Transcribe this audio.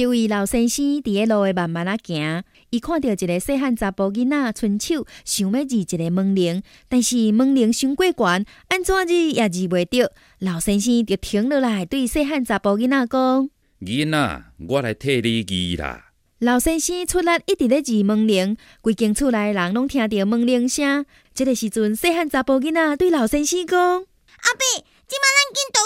一位老先生伫咧路诶慢慢啊行，伊看到一个细汉查甫囡仔伸手想要入一个门铃，但是门铃伤过悬，安怎入也入袂着。老先生就停落来对细汉查甫囡仔讲：“囡仔，我来替你入啦。”老先生出来一直咧入门铃，规间厝内人拢听着门铃声。即、这个时阵，细汉查甫囡仔对老先生讲：“阿伯，即马咱紧到